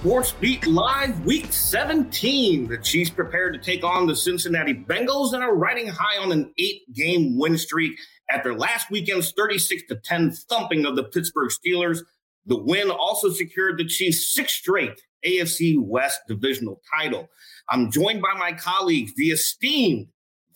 Sports Beat Live Week 17. The Chiefs prepared to take on the Cincinnati Bengals and are riding high on an eight game win streak after last weekend's 36 10 thumping of the Pittsburgh Steelers. The win also secured the Chiefs' sixth straight AFC West divisional title. I'm joined by my colleagues, the esteemed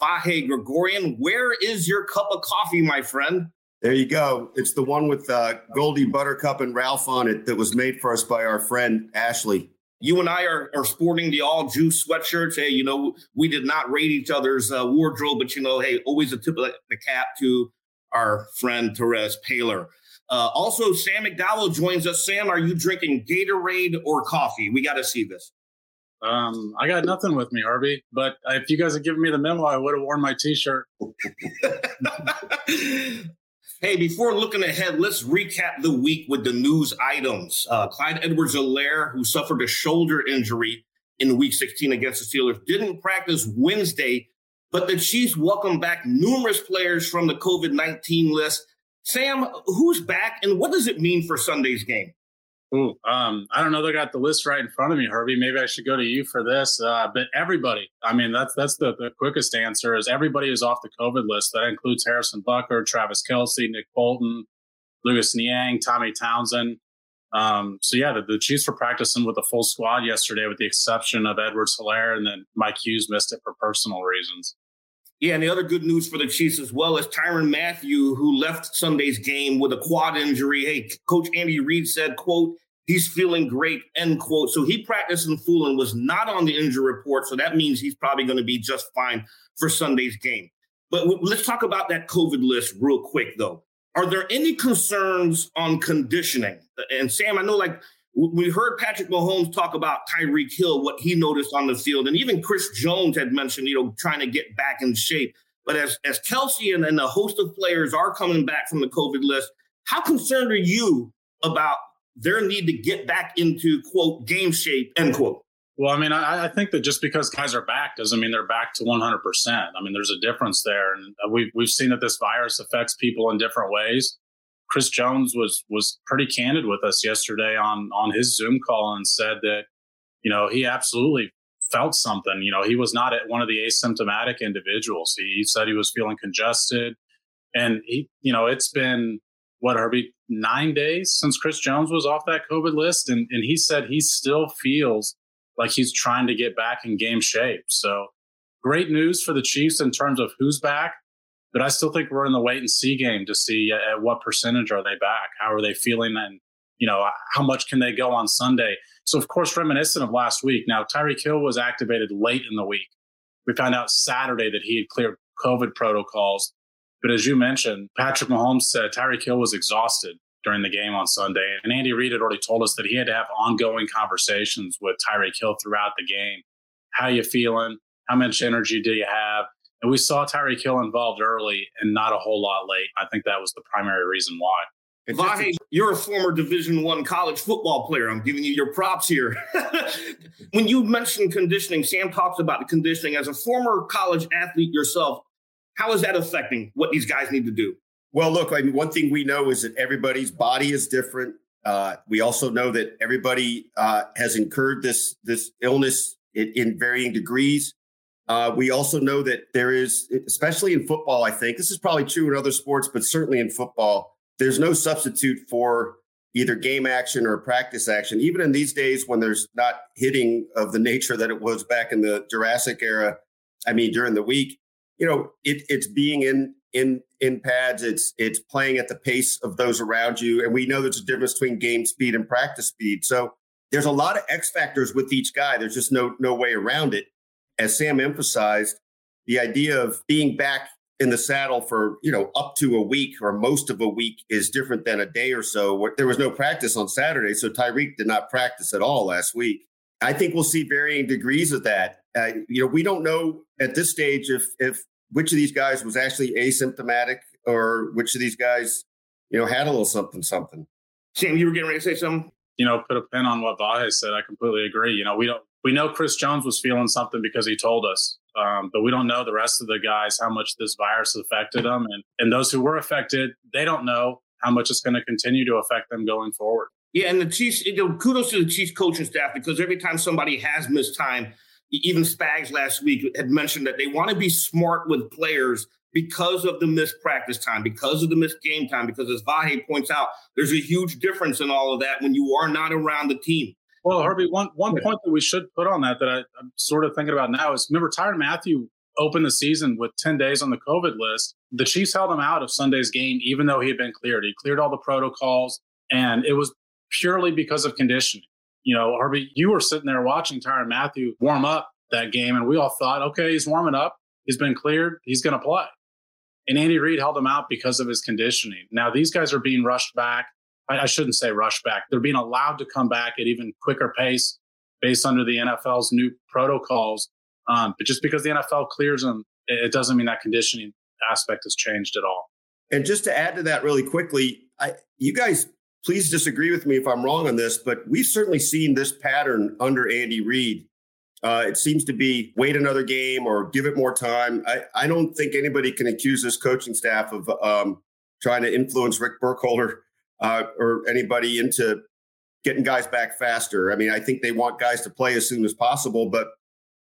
Vahe Gregorian. Where is your cup of coffee, my friend? There you go. It's the one with uh, Goldie Buttercup and Ralph on it that was made for us by our friend Ashley. You and I are, are sporting the all juice sweatshirts. Hey, you know, we did not rate each other's uh, wardrobe, but you know, hey, always a tip of the cap to our friend Therese Paler. Uh, also, Sam McDowell joins us. Sam, are you drinking Gatorade or coffee? We got to see this. Um, I got nothing with me, Harvey. But if you guys had given me the memo, I would have worn my T-shirt. Hey, before looking ahead, let's recap the week with the news items. Uh, Clyde Edwards Helaire, who suffered a shoulder injury in week 16 against the Steelers, didn't practice Wednesday, but the Chiefs welcomed back numerous players from the COVID 19 list. Sam, who's back and what does it mean for Sunday's game? Ooh, um, I don't know. They got the list right in front of me, Herbie. Maybe I should go to you for this. Uh, but everybody, I mean, that's that's the, the quickest answer is everybody is off the COVID list. That includes Harrison Butker, Travis Kelce, Nick Bolton, Lucas Niang, Tommy Townsend. Um, so yeah, the, the, Chiefs were practicing with a full squad yesterday, with the exception of Edwards Helaire, and then Mike Hughes missed it for personal reasons. Yeah, and the other good news for the Chiefs as well is Tyrann Mathieu, who left Sunday's game with a quad injury. Hey, Coach Andy Reid said, "quote He's feeling great, end quote. So he practiced in full and was not on the injury report. So that means he's probably going to be just fine for Sunday's game. But w- let's talk about that COVID list real quick, though. Are there any concerns on conditioning? And Sam, I know like we heard Patrick Mahomes talk about Tyreek Hill, what he noticed on the field, and even Chris Jones had mentioned, you know, trying to get back in shape. But as as Kelce and, and a host of players are coming back from the COVID list, how concerned are you about their need to get back into quote game shape end quote? Well i mean I, I, think that just because guys are back doesn't mean they're back to 100% i mean there's a difference there and we've, we've seen that this virus affects people in different ways chris jones was was pretty candid with us yesterday on on his zoom call and said that you know he absolutely felt something. You know he was not one of the asymptomatic individuals. He, he said he was feeling congested. And he you know it's been what Herbie nine days since Chris Jones was off that COVID list, and and he said he still feels like he's trying to get back in game shape. So great news for the Chiefs in terms of who's back, but I still think we're in the wait and see game to see uh, at what percentage are they back, how are they feeling, and you know how much can they go on Sunday. So of course, reminiscent of last week. Now Tyreek Hill was activated late in the week. We found out Saturday that he had cleared COVID protocols but as you mentioned, Patrick Mahomes said Tyreek Hill was exhausted during the game on Sunday. And Andy Reid had already told us that he had to have ongoing conversations with Tyreek Hill throughout the game. How you feeling? How much energy do you have? And we saw Tyreek Hill involved early and not a whole lot late. I think that was the primary reason why. Vahe, you're a former Division One college football player. I'm giving you your props here. when you mentioned conditioning, Sam talks about the conditioning. As a former college athlete yourself, how is that affecting what these guys need to do? Well, look, I mean, one thing we know is that everybody's body is different. Uh, we also know that everybody uh, has incurred this this illness in, in varying degrees. Uh, we also know that there is, especially in football, I think this is probably true in other sports, but certainly in football, there's no substitute for either game action or practice action. Even in these days when there's not hitting of the nature that it was back in the Jurassic era, I mean, during the week, you know, it, it's being in in in pads. It's it's playing at the pace of those around you, and we know there's a difference between game speed and practice speed. So there's a lot of X factors with each guy. There's just no no way around it. As Sam emphasized, the idea of being back in the saddle for you know up to a week or most of a week is different than a day or so. There was no practice on Saturday, so Tyreek did not practice at all last week. I think we'll see varying degrees of that. Uh, you know, we don't know at this stage if if which of these guys was actually asymptomatic or which of these guys, you know, had a little something something. Sam, you were getting ready to say something. You know, put a pin on what Vahe said. I completely agree. You know, we don't we know Chris Jones was feeling something because he told us, um, but we don't know the rest of the guys how much this virus affected them, and and those who were affected, they don't know how much it's going to continue to affect them going forward. Yeah, and the Chiefs, you know, kudos to the Chiefs coaching staff because every time somebody has missed time, even Spags last week had mentioned that they want to be smart with players because of the missed practice time, because of the missed game time, because as Vahe points out, there's a huge difference in all of that when you are not around the team. Well, Herbie, one one point that we should put on that that I, am sort of thinking about now is remember Tyrann Mathieu opened the season with 10 days on the COVID list. The Chiefs held him out of Sunday's game, even though he had been cleared. He cleared all the protocols, and it was purely because of conditioning. You know, Herbie, you were sitting there watching Tyrann Mathieu warm up that game, and we all thought, okay, he's warming up. He's been cleared. He's going to play. And Andy Reid held him out because of his conditioning. Now, these guys are being rushed back. I, I shouldn't say rush back. They're being allowed to come back at even quicker pace based under the NFL's new protocols. Um, but just because the NFL clears them, it, it doesn't mean that conditioning aspect has changed at all. And just to add to that really quickly, I, you guys please disagree with me if I'm wrong on this, but we've certainly seen this pattern under Andy Reid. Uh, it seems to be wait another game or give it more time. I, I don't think anybody can accuse this coaching staff of um, trying to influence Rick Burkholder uh, or anybody into getting guys back faster. I mean, I think they want guys to play as soon as possible, but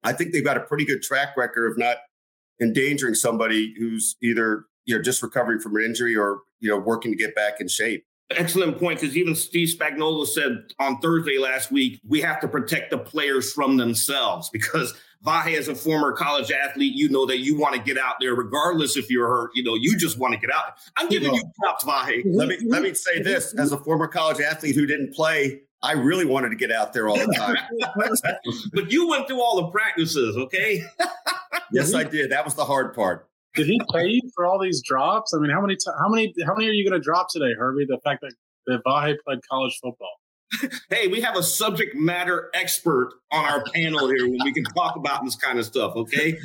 I think they've got a pretty good track record of not endangering somebody who's either you know just recovering from an injury or you know working to get back in shape. Excellent point, because even Steve Spagnuolo said on Thursday last week, we have to protect the players from themselves because Vahe, as a former college athlete, you know that you want to get out there regardless if you're hurt. You know, you just want to get out. I'm giving you props, Vahe. Let me let me say this: as a former college athlete who didn't play, I really wanted to get out there all the time. but you went through all the practices, okay? yes, I did. That was the hard part. Did he pay you for all these drops? I mean, how many t- how many how many are you going to drop today, Herbie? The fact that that Vahe played college football. Hey, we have a subject matter expert on our panel here when we can talk about this kind of stuff. Okay.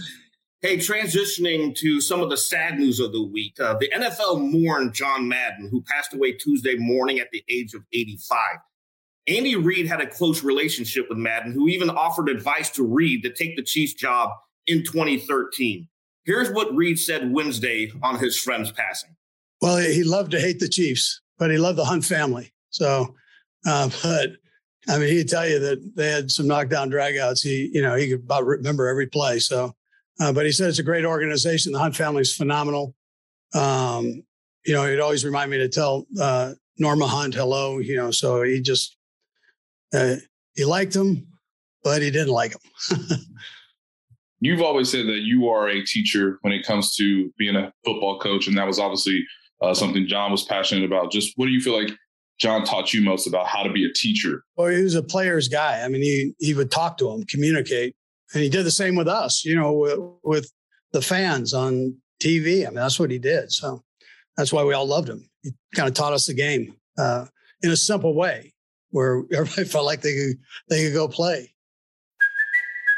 Hey, transitioning to some of the sad news of the week. Uh, the NFL mourned John Madden, who passed away Tuesday morning at the age of 85. Andy Reid had a close relationship with Madden, who even offered advice to Reid to take the Chiefs job in 2013. Here's what Reid said Wednesday on his friend's passing. Well, he loved to hate the Chiefs, but he loved the Hunt family. So, uh, but I mean, he'd tell you that they had some knockdown dragouts. He, you know, he could about remember every play. So, uh, but he said it's a great organization. The Hunt family is phenomenal. Um, you know, he'd always remind me to tell uh, Norma Hunt hello. You know, so he just uh, he liked him, but he didn't like him. you've always said that you are a teacher when it comes to being a football coach, and that was obviously uh, something John was passionate about. Just what do you feel like John taught you most about how to be a teacher? Well, he was a player's guy. I mean, he he would talk to him, communicate, and he did the same with us. You know, with, with the fans on TV. I mean, that's what he did. So that's why we all loved him. He kind of taught us the game uh, in a simple way, where everybody felt like they could they could go play.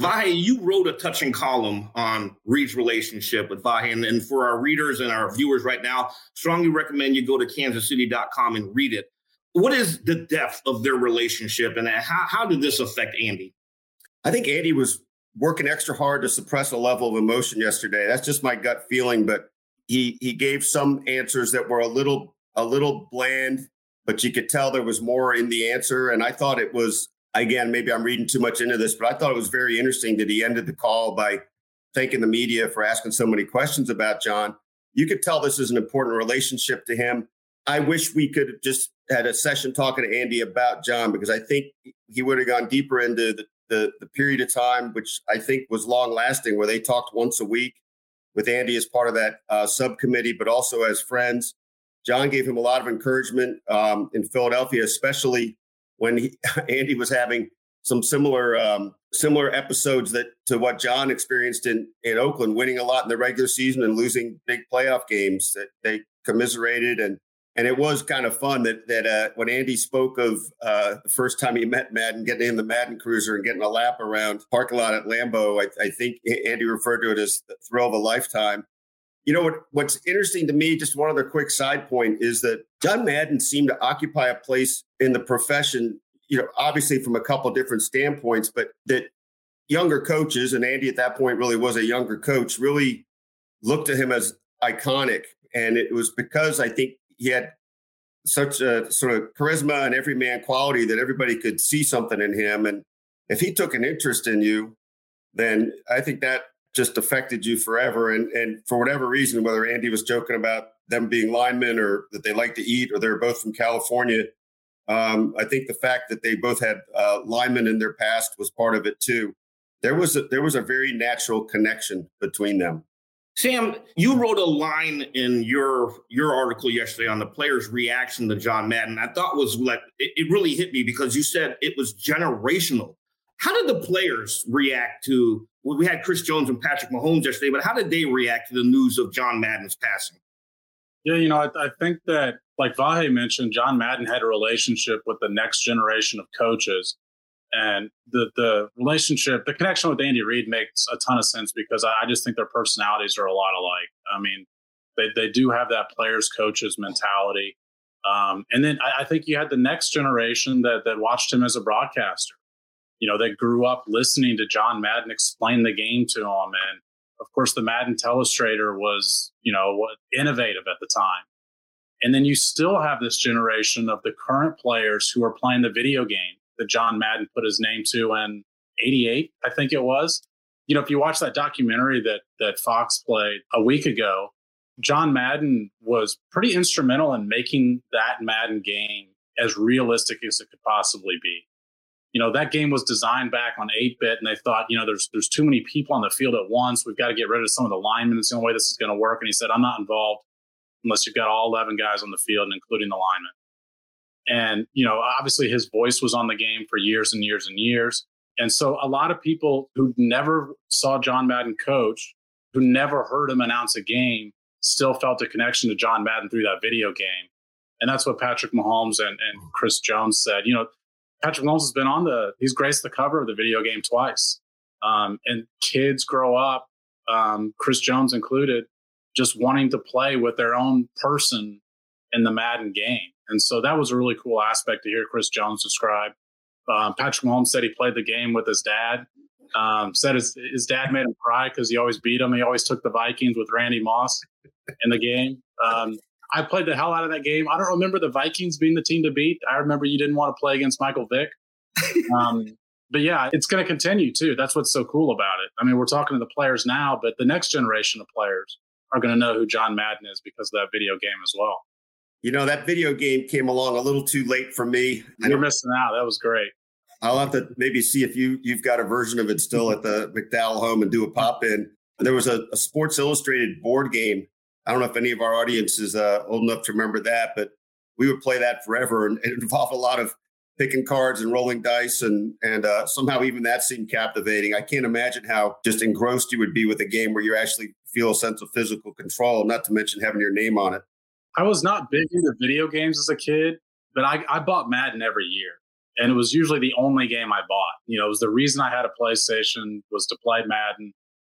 Vahe, you wrote a touching column on Reid's relationship with Vahe. And, and, for our readers and our viewers right now, strongly recommend you go to kansascity.com and read it. What is the depth of their relationship and how, how did this affect Andy? I think Andy was working extra hard to suppress a level of emotion yesterday. That's just my gut feeling, but he he gave some answers that were a little a little bland, but you could tell there was more in the answer. And I thought it was again, maybe I'm reading too much into this, but I thought it was very interesting that he ended the call by thanking the media for asking so many questions about John. You could tell this is an important relationship to him. I wish we could have just had a session talking to Andy about John because I think he would have gone deeper into the, the, the period of time, which I think was long lasting, where they talked once a week with Andy as part of that uh, subcommittee, but also as friends. John gave him a lot of encouragement um, in Philadelphia, especially when he, Andy was having some similar um, similar episodes that to what John experienced in in Oakland, winning a lot in the regular season and losing big playoff games. That they commiserated and And it was kind of fun that that uh, when Andy spoke of uh, the first time he met Madden, getting in the Madden Cruiser and getting a lap around parking lot at Lambeau, I, I think Andy referred to it as the thrill of a lifetime. You know what? What's interesting to me, just one other quick side point, is that John Madden seemed to occupy a place in the profession. You know, obviously from a couple different standpoints, but that younger coaches, and Andy at that point really was a younger coach, really looked at him as iconic. And it was because I think he had such a sort of charisma and everyman quality that everybody could see something in him. And if he took an interest in you, then I think that just affected you forever. And and for whatever reason, whether Andy was joking about them being linemen or that they like to eat or they're both from California, um, I think the fact that they both had uh, linemen in their past was part of it too. There was a, there was a very natural connection between them. Sam, you wrote a line in your your article yesterday on the players' reaction to John Madden. I thought was like it, it really hit me because you said it was generational. How did the players react to? Well, we had Chris Jones and Patrick Mahomes yesterday, but how did they react to the news of John Madden's passing? Yeah, you know, I, I think that, like Vahe mentioned, John Madden had a relationship with the next generation of coaches and the the relationship, the connection with Andy Reid makes a ton of sense because I, I just think their personalities are a lot alike. I mean, they they do have that players coaches mentality. Um, and then I, I, think you had the next generation that that watched him as a broadcaster. You know, that grew up listening to John Madden explain the game to them, and of course, the Madden telestrator was you know innovative at the time. And then you still have this generation of the current players who are playing the video game that John Madden put his name to in 88, I think it was. You know, if you watch that documentary that that Fox played a week ago, John Madden was pretty instrumental in making that Madden game as realistic as it could possibly be. You know, that game was designed back on 8-bit and they thought, you know, there's there's too many people on the field at once. We've got to get rid of some of the linemen. It's the only way this is going to work. And he said, I'm not involved unless you've got all 11 guys on the field, including the linemen. And, you know, obviously his voice was on the game for years and years and years. And so a lot of people who never saw John Madden coach, who never heard him announce a game, still felt a connection to John Madden through that video game. And that's what Patrick Mahomes and, and Chris Jones said. You know, Patrick Mahomes has been on the, he's graced the cover of the video game twice. Um, and kids grow up, um, Chris Jones included, just wanting to play with their own person in the Madden game. And so that was a really cool aspect to hear Chris Jones describe. Um, Patrick Mahomes said he played the game with his dad. Um, said his, his dad made him cry because he always beat him. He always took the Vikings with Randy Moss in the game. Um, I played the hell out of that game. I don't remember the Vikings being the team to beat. I remember you didn't want to play against Michael Vick. Um, but yeah, it's going to continue too. That's what's so cool about it. I mean, we're talking to the players now, but the next generation of players are going to know who John Madden is because of that video game as well. You know, that video game came along a little too late for me. You're missing out. That was great. I'll have to maybe see if you you've got a version of it still at the McDowell home and do a pop in. There was a, a, Sports Illustrated board game. I don't know if any of our audience is uh, old enough to remember that, but we would play that forever, and it involved a lot of picking cards and rolling dice, and and uh, somehow even that seemed captivating. I can't imagine how just engrossed you would be with a game where you actually feel a sense of physical control, not to mention having your name on it. I was not big into video games as a kid, but I, I bought Madden every year. And it was usually the only game I bought. You know, it was the reason I had a PlayStation was to play Madden.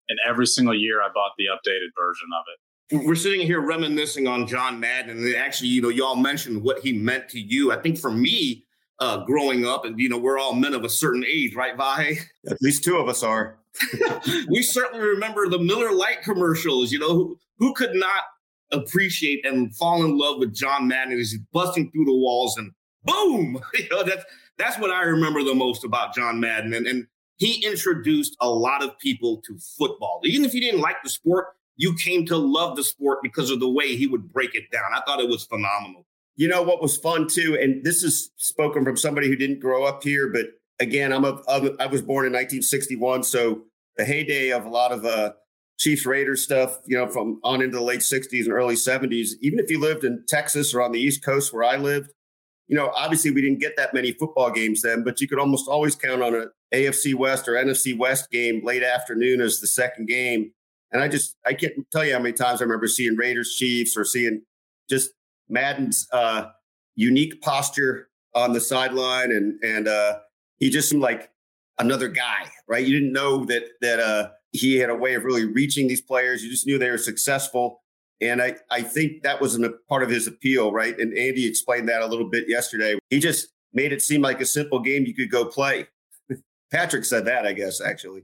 And every single year I bought the updated version of it. We're sitting here reminiscing on John Madden. And actually, you know, y'all mentioned what he meant to you. I think for me, uh, growing up, and you know, we're all men of a certain age, right, Vahe? At least two of us are. we certainly remember the Miller Lite commercials. You know, who, who could not appreciate and fall in love with John Madden as he's busting through the walls and boom. you know, that's that's what I remember the most about John Madden. And, and he introduced a lot of people to football. Even if you didn't like the sport, you came to love the sport because of the way he would break it down. I thought it was phenomenal. You know what was fun too, and this is spoken from somebody who didn't grow up here, but again, I'm a, I was born in 1961, so the heyday of a lot of uh, Chiefs Raiders stuff, you know, from on into the late 60s and early 70s. Even if you lived in Texas or on the East Coast where I lived, you know, obviously we didn't get that many football games then, but you could almost always count on an AFC West or NFC West game late afternoon as the second game. And I just, I can't tell you how many times I remember seeing Raiders Chiefs or seeing just Madden's uh, unique posture on the sideline, and and uh, he just seemed like another guy, right? You didn't know that that uh, he had a way of really reaching these players. You just knew they were successful, and I I think that was a part of his appeal, right? And Andy explained that a little bit yesterday. He just made it seem like a simple game you could go play. Patrick said that, I guess, actually.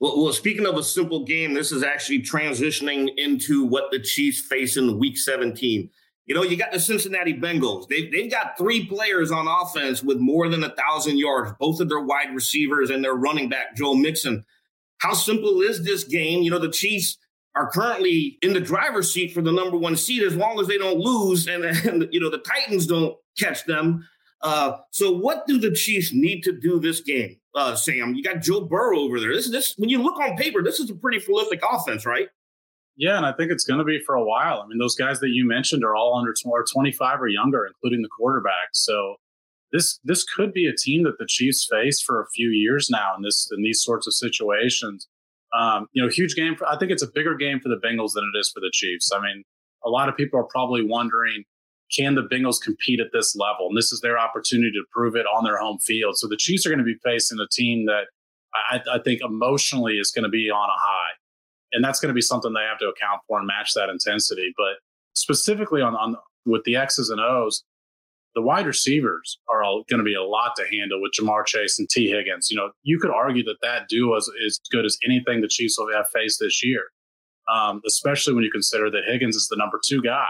Well, well, speaking of a simple game, this is actually transitioning into what the Chiefs face in week 17. You know, you got the Cincinnati Bengals. They've, they've got three players on offense with more than a thousand yards, both of their wide receivers and their running back, Joe Mixon. How simple is this game? You know, the Chiefs are currently in the driver's seat for the number one seed as long as they don't lose and, and you know, the Titans don't catch them. Uh, so, what do the Chiefs need to do this game, uh, Sam? You got Joe Burrow over there. This, this, when you look on paper, this is a pretty prolific offense, right? Yeah, and I think it's going to be for a while. I mean, those guys that you mentioned are all under or 25 or younger, including the quarterback. So this this could be a team that the Chiefs face for a few years now in this in these sorts of situations. Um, you know, huge game. For, I think it's a bigger game for the Bengals than it is for the Chiefs. I mean, a lot of people are probably wondering can the Bengals compete at this level? And this is their opportunity to prove it on their home field. So the Chiefs are going to be facing a team that I, I think emotionally is going to be on a high. And that's going to be something they have to account for and match that intensity. But specifically on, on with the X's and O's, the wide receivers are going to be a lot to handle with Ja'Marr Chase and Tee Higgins. You know, you could argue that that duo is as good as anything the Chiefs will have faced this year, um, especially when you consider that Higgins is the number two guy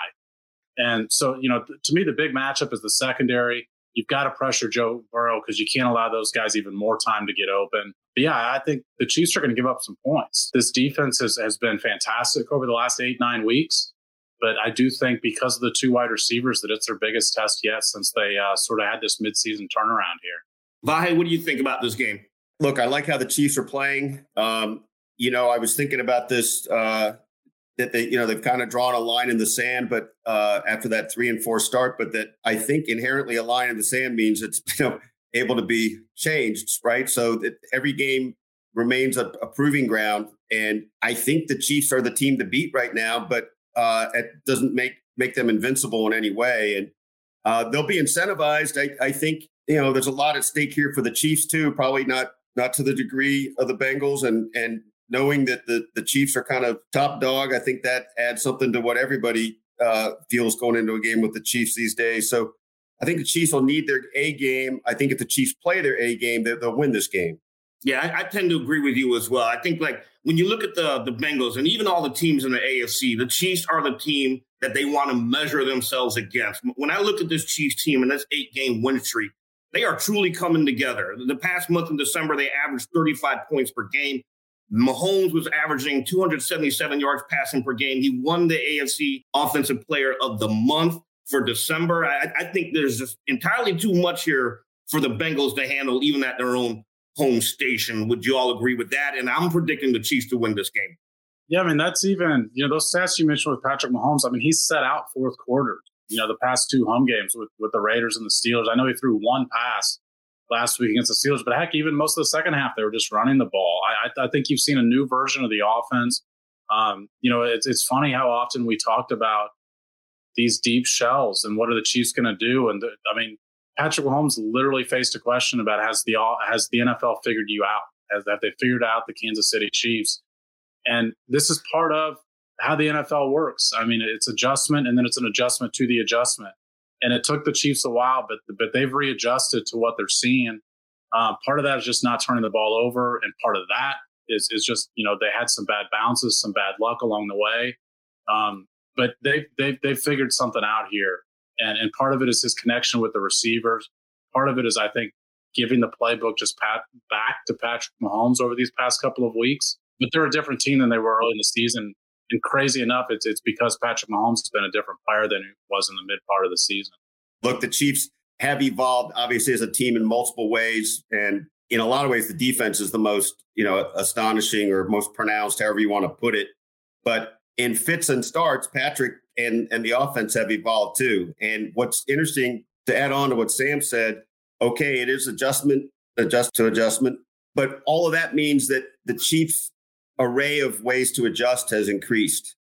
and so, you know, to me, the big matchup is the secondary. You've got to pressure Joe Burrow because you can't allow those guys even more time to get open. But yeah, I think the Chiefs are going to give up some points. This defense has, has been fantastic over the last eight, nine weeks. But I do think because of the two wide receivers that it's their biggest test yet since they uh, sort of had this midseason turnaround here. Vahe, what do you think about this game? Look, I like how the Chiefs are playing. Um, you know, I was thinking about this uh, that they, you know, they've kind of drawn a line in the sand, but uh, after that three and four start, but that I think inherently a line in the sand means it's you know able to be changed, right? So that every game remains a, a proving ground, and I think the Chiefs are the team to beat right now, but uh, it doesn't make make them invincible in any way, and uh, they'll be incentivized. I, I think you know there's a lot at stake here for the Chiefs too. Probably not not to the degree of the Bengals, and and knowing that the, the Chiefs are kind of top dog, I think that adds something to what everybody uh, feels going into a game with the Chiefs these days. So I think the Chiefs will need their A game. I think if the Chiefs play their A game, they, will win this game. Yeah, I, I, tend to agree with you as well. I think like when you look at the the Bengals and even all the teams in the AFC, the Chiefs are the team that they want to measure themselves against. When I look at this Chiefs team and this eight game win streak, they are truly coming together. The past month in December, they averaged 35 points per game. Mahomes was averaging 277 yards passing per game. He won the AFC Offensive Player of the Month for December. I, I, think there's just entirely too much here for the Bengals to handle, even at their own home station. Would you all agree with that? And I'm predicting the Chiefs to win this game. Yeah, I mean, that's even, you know, those stats you mentioned with Patrick Mahomes, I mean, he's set out fourth quarter, you know, the past two home games with, with the Raiders and the Steelers. I know he threw one pass last week against the Steelers. But heck, even most of the second half, they were just running the ball. I, I think you've seen a new version of the offense. Um, you know, it's it's funny how often we talked about these deep shells and what are the Chiefs going to do? And the, I mean, Patrick Mahomes literally faced a question about has the has the NFL figured you out? Has have they figured out the Kansas City Chiefs? And this is part of how the NFL works. I mean, it's adjustment and then it's an adjustment to the adjustment and it took the Chiefs a while, but but they've readjusted to what they're seeing. Uh, part of that is just not turning the ball over, and part of that is is just you know they had some bad bounces, some bad luck along the way. Um, but they they they figured something out here, and and part of it is his connection with the receivers. Part of it is I think giving the playbook just pat, back to Patrick Mahomes over these past couple of weeks. But they're a different team than they were early in the season. And crazy enough, it's it's because Patrick Mahomes has been a different player than he was in the mid part of the season. Look, the Chiefs have evolved obviously as a team in multiple ways, and in a lot of ways, the defense is the most you know astonishing or most pronounced, however you want to put it. But in fits and starts, Patrick and and the offense have evolved too. And what's interesting to add on to what Sam said, okay, it is adjustment, adjust to adjustment, but all of that means that the Chiefs' array of ways to adjust has increased.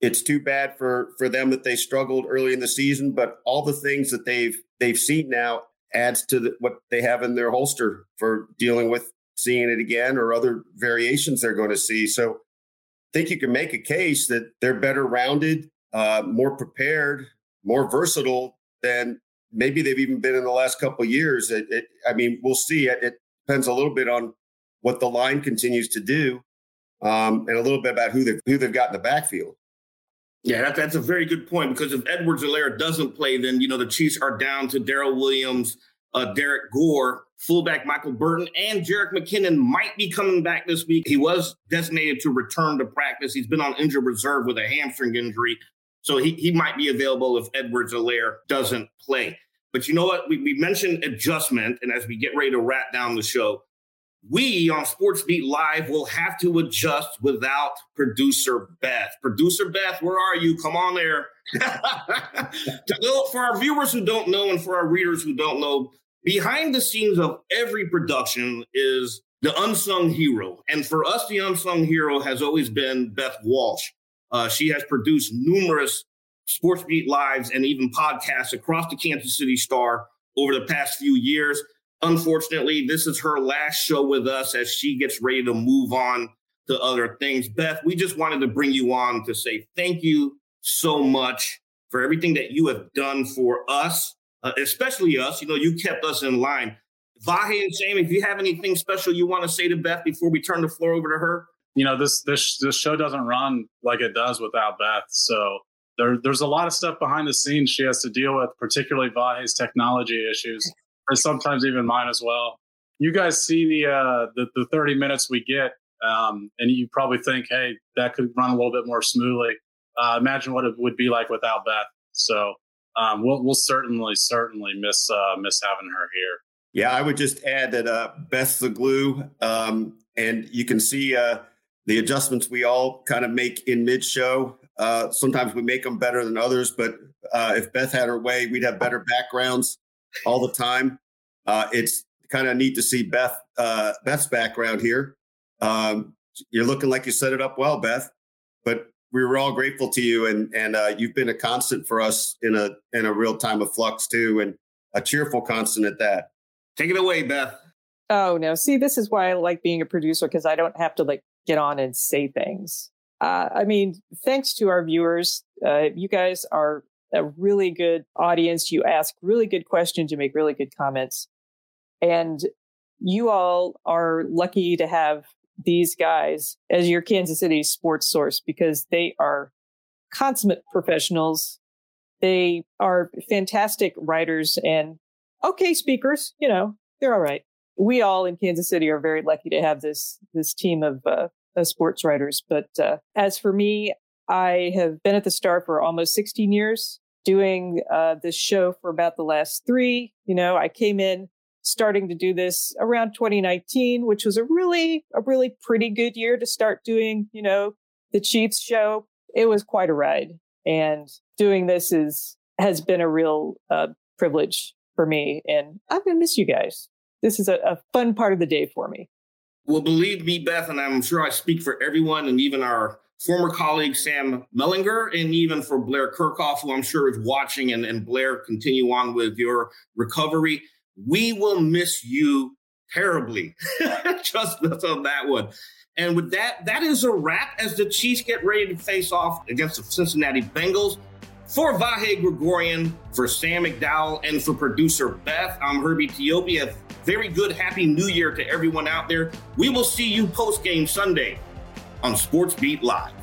It's too bad for for them that they struggled early in the season, but all the things that they've they've seen now adds to the, what they have in their holster for dealing with seeing it again or other variations they're going to see. So I think you can make a case that they're better rounded, uh, more prepared, more versatile than maybe they've even been in the last couple years. It, it, I mean, we'll see. It, it, depends a little bit on what the line continues to do, um, and a little bit about who they who they've got in the backfield. Yeah, that, that's a very good point because if Edwards-Helaire doesn't play, then you know the Chiefs are down to Darrel Williams, uh, Derrick Gore, fullback Michael Burton, and Jerick McKinnon might be coming back this week. He was designated to return to practice. He's been on injured reserve with a hamstring injury, so he, he might be available if Edwards-Helaire doesn't play. But you know what? We, we mentioned adjustment, and as we get ready to wrap down the show, we on Sports Beat Live will have to adjust without producer Beth. Producer Beth, where are you? Come on there. for our viewers who don't know and for our readers who don't know, behind the scenes of every production is the unsung hero. And for us, the unsung hero has always been Beth Walsh. Uh, she has produced numerous Sports Beat Lives and even podcasts across the Kansas City Star over the past few years. Unfortunately, this is her last show with us as she gets ready to move on to other things. Beth, we just wanted to bring you on to say thank you so much for everything that you have done for us, uh, especially us. You know, you kept us in line. Vahe and Sam, if you have anything special you want to say to Beth before we turn the floor over to her. You know, this this this show doesn't run like it does without Beth. So there, there's a lot of stuff behind the scenes she has to deal with, particularly Vahe's technology issues or sometimes even mine as well. You guys see the uh, the, the 30 minutes we get, um, and you probably think, hey, that could run a little bit more smoothly. Uh, imagine what it would be like without Beth. So um, we'll we'll certainly certainly miss uh, miss having her here. Yeah, I would just add that uh, Beth's the glue, um, and you can see uh, the adjustments we all kind of make in mid show. Uh, sometimes we make them better than others, but uh, if Beth had her way, we'd have better backgrounds all the time. Uh, it's kind of neat to see Beth uh, Beth's background here. Um, you're looking like you set it up well, Beth. But we were all grateful to you, and and uh, you've been a constant for us in a in a real time of flux too, and a cheerful constant at that. Take it away, Beth. Oh no! See, this is why I like being a producer because I don't have to like get on and say things. Uh, I mean, thanks to our viewers, uh, you guys are a really good audience. You ask really good questions. You make really good comments. And you all are lucky to have these guys as your Kansas City sports source because they are consummate professionals. They are fantastic writers and okay speakers. You know, they're all right. We all in Kansas City are very lucky to have this this team of, uh, sports writers. But uh, as for me, I have been at the Star for almost 16 years, doing uh, this show for about the last three. You know, I came in starting to do this around 2019, which was a really, a really pretty good year to start doing, you know, the Chiefs show. It was quite a ride. And doing this is, has been a real uh, privilege for me. And I'm going to miss you guys. This is a, a fun part of the day for me. Well, believe me, Beth, and I'm sure I speak for everyone and even our former colleague Sam Mellinger, and even for Blair Kerkhoff, who I'm sure is watching, and, and Blair, continue on with your recovery. We will miss you terribly. Just us on that one. And with that, that is a wrap as the Chiefs get ready to face off against the Cincinnati Bengals. For Vahe Gregorian, for Sam McDowell, and for producer Beth, I'm Herbie Teope. very good, happy new year to everyone out there. We will see you post game Sunday on Sports Beat Live.